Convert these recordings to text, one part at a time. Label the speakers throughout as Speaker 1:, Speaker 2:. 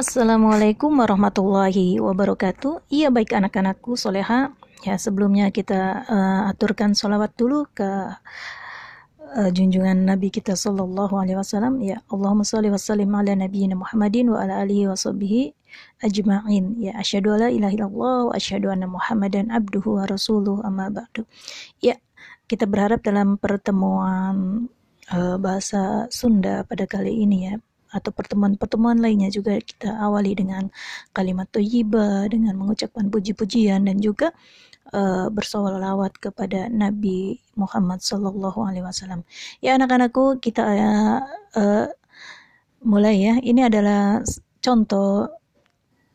Speaker 1: Assalamualaikum warahmatullahi wabarakatuh. Iya baik anak-anakku soleha. Ya sebelumnya kita uh, aturkan sholawat dulu ke uh, junjungan Nabi kita Sallallahu Alaihi Wasallam. Ya Allahumma salli wa sallim ala nabiyyina Muhammadin wa ala alihi wa sahbihi ajma'in. Ya asyhadu alla ilaha illallah wa asyhadu anna Muhammadan abduhu wa rasuluh amma ba'du. Ya kita berharap dalam pertemuan uh, bahasa Sunda pada kali ini ya atau pertemuan-pertemuan lainnya juga kita awali dengan kalimat thayyibah dengan mengucapkan puji-pujian dan juga uh, bersolawat kepada Nabi Muhammad sallallahu alaihi wasallam. Ya anak-anakku kita uh, uh, mulai ya. Ini adalah contoh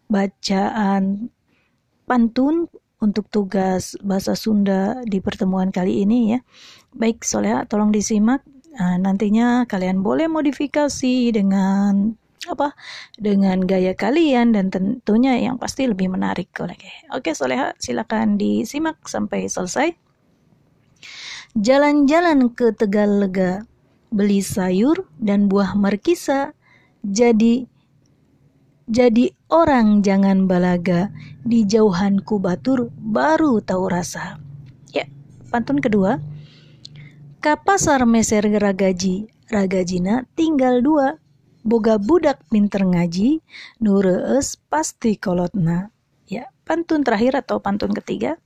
Speaker 1: bacaan pantun untuk tugas bahasa Sunda di pertemuan kali ini ya. Baik, Soleh, tolong disimak Nah, nantinya kalian boleh modifikasi dengan apa dengan gaya kalian dan tentunya yang pasti lebih menarik oke oke soleha silakan disimak sampai selesai. Jalan-jalan ke Tegal Lega beli sayur dan buah markisa jadi jadi orang jangan balaga di jauhan kubatur baru tahu rasa. Ya pantun kedua Ka pasar meser ragaji, ragajina tinggal dua. Boga budak pinter ngaji, nureus pasti kolotna. Ya, pantun terakhir atau pantun ketiga.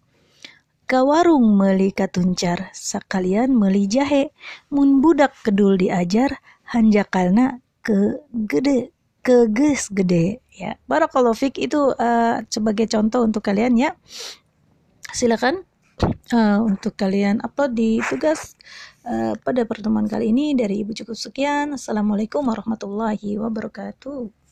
Speaker 1: Ka warung meli katuncar, sakalian meli jahe, mun budak kedul diajar, hanjakalna ke gede, ke ges gede. Ya, barakallahu fik itu uh, sebagai contoh untuk kalian ya. Silakan uh, untuk kalian upload di tugas uh, pada pertemuan kali ini dari Ibu cukup sekian. Assalamualaikum warahmatullahi wabarakatuh.